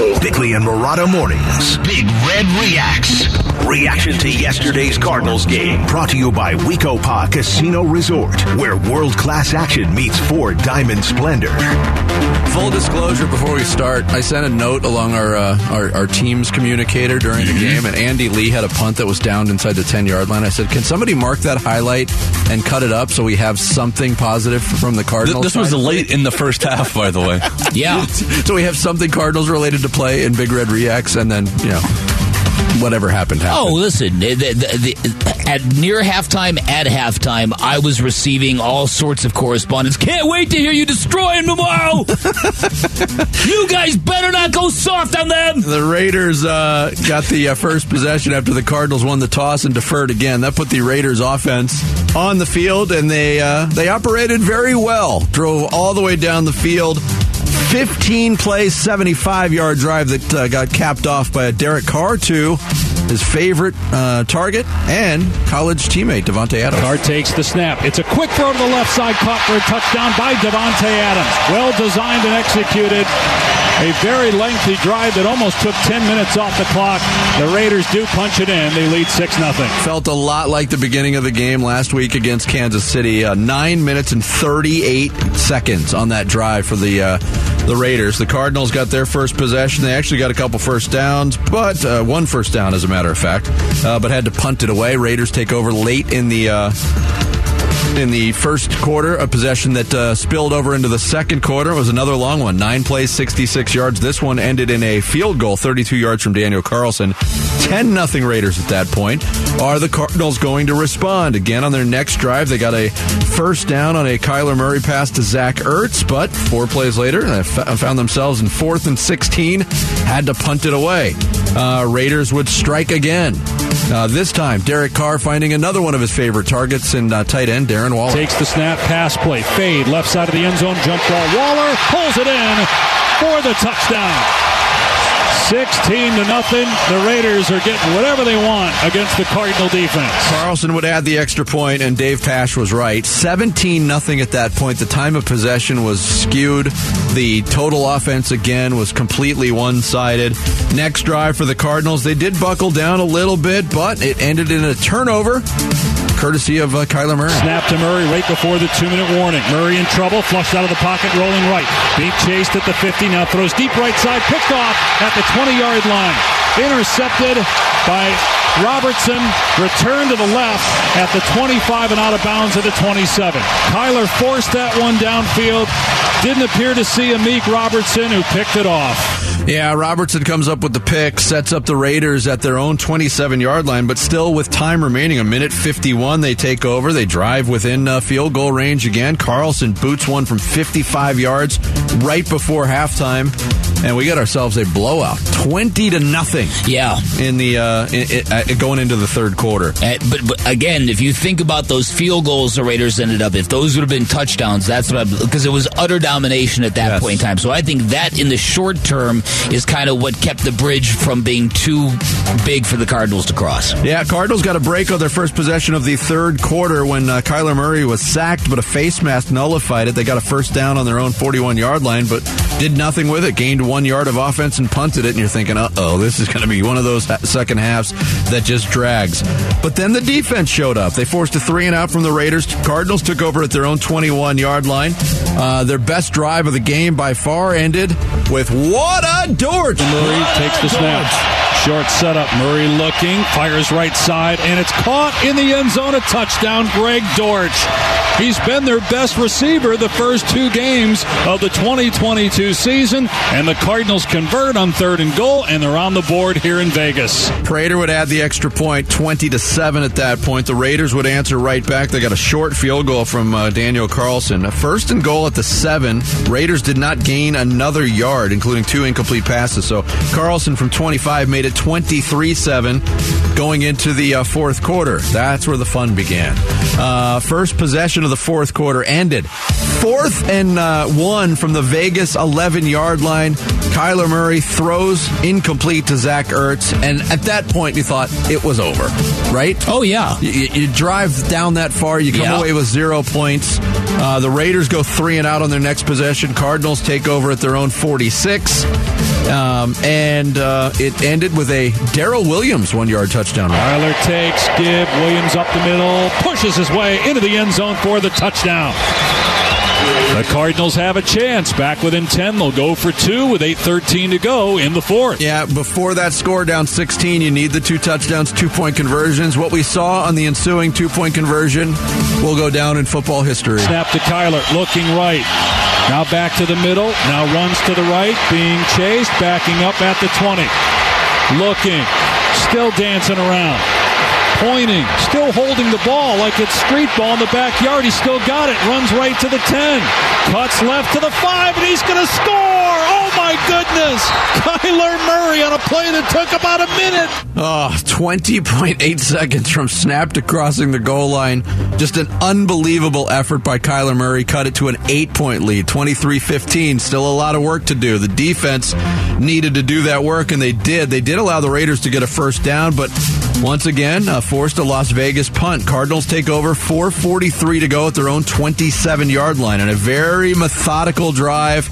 me. Bickley and Marotta mornings. Big Red Reax. Reaction to yesterday's Cardinals game. Brought to you by We-Ko-Pa Casino Resort, where world class action meets four Diamond Splendor. Full disclosure before we start, I sent a note along our uh, our, our team's communicator during the game, and Andy Lee had a punt that was downed inside the 10 yard line. I said, Can somebody mark that highlight and cut it up so we have something positive from the Cardinals? This was late in the first half, by the way. Yeah. so we have something Cardinals related to play in Big Red Reax, and then, you know, whatever happened happened. Oh, listen, the, the, the, at near halftime, at halftime, I was receiving all sorts of correspondence. Can't wait to hear you destroy him tomorrow. you guys better not go soft on them. The Raiders uh, got the uh, first possession after the Cardinals won the toss and deferred again. That put the Raiders offense on the field, and they uh, they operated very well. Drove all the way down the field. 15 plays, 75 yard drive that uh, got capped off by a Derek Carr to his favorite uh, target and college teammate Davante Adams. Carr takes the snap. It's a quick throw to the left side, caught for a touchdown by Davante Adams. Well designed and executed. A very lengthy drive that almost took 10 minutes off the clock. The Raiders do punch it in. They lead 6 0. Felt a lot like the beginning of the game last week against Kansas City. Uh, 9 minutes and 38 seconds on that drive for the uh, the Raiders. The Cardinals got their first possession. They actually got a couple first downs, but uh, one first down, as a matter of fact, uh, but had to punt it away. Raiders take over late in the. In the first quarter, a possession that uh, spilled over into the second quarter. It was another long one. Nine plays, 66 yards. This one ended in a field goal, 32 yards from Daniel Carlson. 10 nothing Raiders at that point. Are the Cardinals going to respond? Again, on their next drive, they got a first down on a Kyler Murray pass to Zach Ertz, but four plays later, they found themselves in fourth and 16, had to punt it away. Uh, Raiders would strike again. Uh, this time, Derek Carr finding another one of his favorite targets in uh, tight end Darren Waller. Takes the snap, pass play, fade, left side of the end zone, jump ball. Waller pulls it in for the touchdown. 16 to nothing. The Raiders are getting whatever they want against the Cardinal defense. Carlson would add the extra point, and Dave Pasch was right. 17 nothing at that point. The time of possession was skewed. The total offense again was completely one sided. Next drive for the Cardinals, they did buckle down a little bit, but it ended in a turnover courtesy of uh, Kyler Murray. Snap to Murray right before the two minute warning. Murray in trouble, flushed out of the pocket, rolling right. Being chased at the 50, now throws deep right side, picked off at the 20 yard line. Intercepted by Robertson, returned to the left at the 25 and out of bounds at the 27. Kyler forced that one downfield. Didn't appear to see Amik Robertson, who picked it off. Yeah, Robertson comes up with the pick, sets up the Raiders at their own 27 yard line, but still with time remaining, a minute 51, they take over. They drive within uh, field goal range again. Carlson boots one from 55 yards right before halftime, and we got ourselves a blowout 20 to nothing. Yeah. In the uh, in, in, uh, going into the third quarter. Uh, but, but again, if you think about those field goals the Raiders ended up, if those would have been touchdowns, that's what I because it was utter domination at that yes. point in time. So I think that in the short term is kind of what kept the bridge from being too big for the Cardinals to cross. Yeah, Cardinals got a break on their first possession of the third quarter when uh, Kyler Murray was sacked, but a face mask nullified it. They got a first down on their own 41 yard line, but did nothing with it. Gained one yard of offense and punted it, and you're thinking, uh oh, this is going to be one of those second halves that just drags. But then the defense showed up. They forced a three and out from the Raiders. Cardinals took over at their own 21 yard line. Uh, their best drive of the game by far ended with what a Dortch! Murray takes the snap. Short setup. Murray looking, fires right side, and it's caught in the end zone. A touchdown, Greg Dortch. He's been their best receiver the first two games of the 2022 season, and the Cardinals convert on third and goal, and they're on the board here in Vegas. Prater would add the extra point, 20 to 7 at that point. The Raiders would answer right back. They got a short field goal from uh, Daniel Carlson. A first and goal at the 7. Raiders did not gain another yard, including two incomplete passes. So Carlson from 25 made it 23 7 going into the uh, fourth quarter. That's where the fun began. Uh, first possession of the fourth quarter ended. Fourth and uh, one from the Vegas 11 yard line. Kyler Murray throws incomplete to Zach Ertz, and at that point you thought it was over, right? Oh yeah. You, you drive down that far, you come Yeah. away with zero points. Uh, the Raiders go three and out on their next possession. Cardinals take over at their own 46. Um, and uh, it ended with a Darrel Williams one yard touchdown. run. Kyler takes, Gibb, Williams up the middle, pushes his way into the end zone for the touchdown. The Cardinals have a chance. Back within 10, they'll go for two with 8.13 to go in the fourth. Yeah, before that score down 16, you need the two touchdowns, two point conversions. What we saw on the ensuing two point conversion will go down in football history. Snap to Kyler, looking right. Now back to the middle. Now runs to the right, being chased, backing up at the 20. Looking, still dancing around. Pointing, still holding the ball like it's street ball in the backyard. He's still got it. Runs right to the 10. Cuts left to the 5, and he's going to score! Oh my goodness! Kyler Murray on a play that took about a minute. Oh, 20.8 seconds from snap to crossing the goal line. Just an unbelievable effort by Kyler Murray. Cut it to an eight point lead, 23 15. Still a lot of work to do. The defense needed to do that work, and they did. They did allow the Raiders to get a first down, but once again, uh, forced a Las Vegas punt. Cardinals take over, 4.43 to go at their own 27 yard line, and a very methodical drive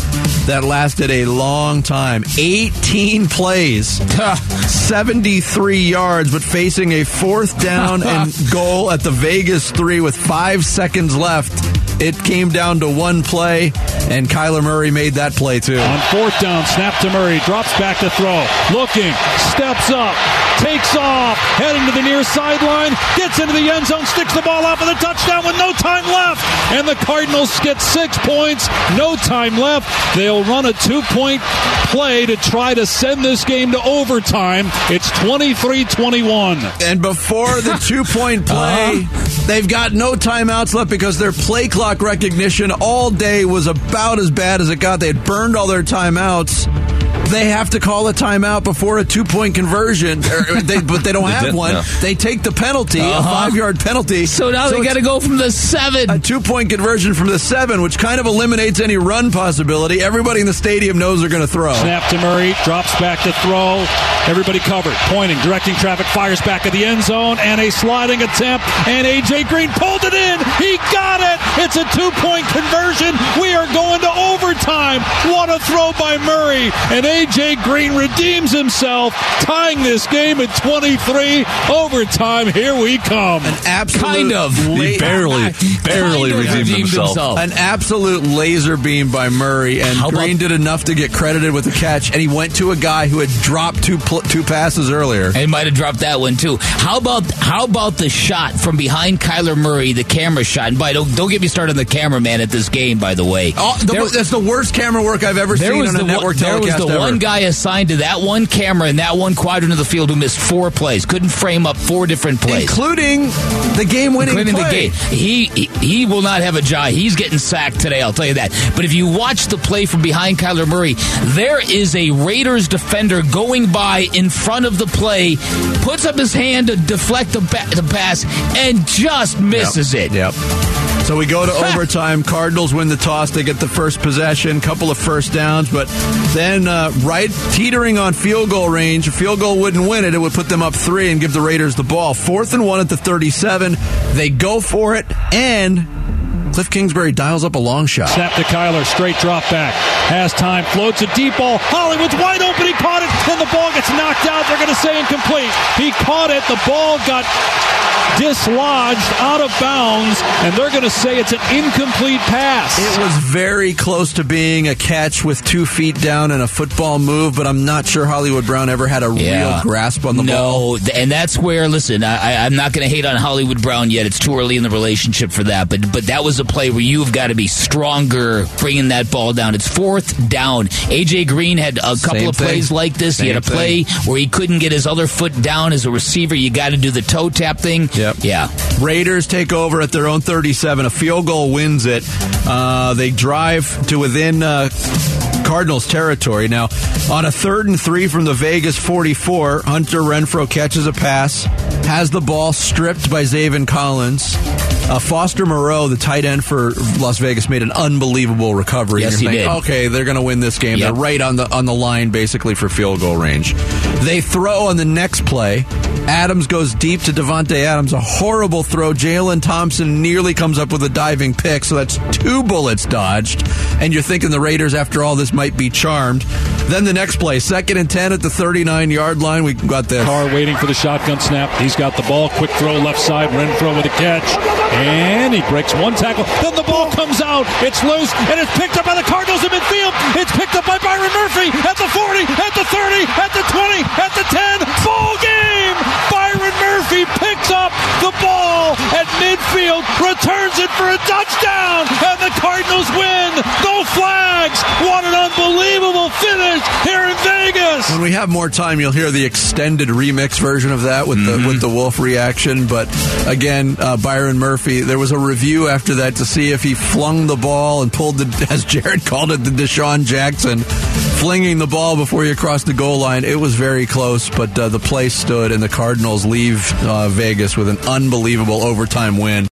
that lasted a long time 18 plays. 73 yards, but facing a fourth down and goal at the Vegas three with five seconds left. It came down to one play, and Kyler Murray made that play too. On fourth down, snap to Murray, drops back to throw. Looking, steps up, takes off, heading to the near sideline, gets into the end zone, sticks the ball out for the touchdown with no time left. And the Cardinals get six points, no time left. They'll run a two point play to try to send this game to overtime. It's 23 21. And before the two point play, uh-huh. they've got no timeouts left because their play clock recognition all day was about as bad as it got. They had burned all their timeouts. They have to call a timeout before a two point conversion, or they, but they don't They have did, one. yeah. They take the penalty, a Uh-huh. five yard penalty. So now they got to go from the seven. a two point conversion from the seven, which kind of eliminates any run possibility. Everybody in the stadium knows they're going to throw. Snap to Murray, drops back to throw. Everybody covered, pointing, directing traffic, fires back at the end zone, and a sliding attempt. And AJ Green pulled it in. He got it. It's a two point conversion. We are going to overtime. What a throw by Murray. And AJ Green redeems himself, tying this game at 23. Overtime. Here we come. Absolute Kind of. la- He barely, barely Kind of redeemed himself. An absolute laser beam by Murray, and How about- Green did enough to get credited with the catch, and he went to a guy who had dropped two pl- two passes earlier. He might have dropped that one too. How about how about the shot from behind Kyler Murray, the camera shot? And by don't don't get me started on the cameraman at this game. By the way, Oh, the, There- that's the worst camera work I've ever seen on a the network one, there was telecast the ever. one guy assigned to that one camera in that one quadrant of the field who missed four plays, couldn't frame up four different plays. including the game-winning Including the play. game. He, he he will not have a job. He's getting sacked today, I'll tell you that. But if you watch the play from behind Kyler Murray, there is a Raiders defender going by in front of the play, puts up his hand to deflect the, ba- the pass, and just misses it. Yep. So we go to overtime. Cardinals win the toss. They get the first possession, couple of first downs, but then uh, right teetering on field goal range. A field goal wouldn't win it. It would put them up three and give the Raiders the ball. Fourth and one at the 37. They go for it, and Cliff Kingsbury dials up a long shot. Snap to Kyler, straight drop back. Has time, floats a deep ball. Hollywood's wide open. He caught it, and the ball gets knocked out. They're going to say incomplete. He caught it. The ball got dislodged out of bounds, and they're going to say it's an incomplete pass. It was very close to being a catch with two feet down and a football move, but I'm not sure Hollywood Brown ever had a real grasp on the ball. no, and that's where. Listen, I, I, I'm not going to hate on Hollywood Brown yet. It's too early in the relationship for that. But but that was a play where you've got to be stronger bringing that ball down. It's fourth down. AJ Green had a couple Same of thing. plays like this. he had a Same play where he couldn't get his other foot down as a receiver. You got to do the toe tap thing. Yep. Yeah. Raiders take over at their own 37. A field goal wins it. Uh, they drive to within uh, Cardinals territory. Now, on a third and three from the Vegas 44, Hunter Renfrow catches a pass, has the ball stripped by Zaven Collins. Uh, Foster Moreau, the tight end for Las Vegas, made an unbelievable recovery. Yes, you're he thinking, did. Okay, they're going to win this game. Yep. They're right on the on the line, basically for field goal range. They throw on the next play. Adams goes deep to Davante Adams. A horrible throw. Jalen Thompson nearly comes up with a diving pick, so that's two bullets dodged. And you're thinking the Raiders, after all this, might be charmed. Then the next play, second and ten at the 39 yard line. We got this. Carr waiting for the shotgun snap. He's got the ball. Quick throw left side. Renfrow with a catch. And he breaks one tackle. Then the ball comes out. It's loose. And it's picked up by the Cardinals in midfield. It's picked up by Byron Murphy at the 40, at the 30, at the 20, at the 10. Full game. Byron Murphy picks up the ball at midfield, returns it for a touchdown, and the Cardinals win. No flags. What an unbelievable finish here in Vegas. When we have more time, you'll hear the extended remix version of that with the with the wolf reaction. But again, uh, Byron Murphy. There was a review after that to see if he flung the ball and pulled the, as Jared called it, the DeSean Jackson, flinging the ball before you crossed the goal line. It was very close, but uh, the play stood, and the Cardinals leave uh, Vegas with an unbelievable overtime win.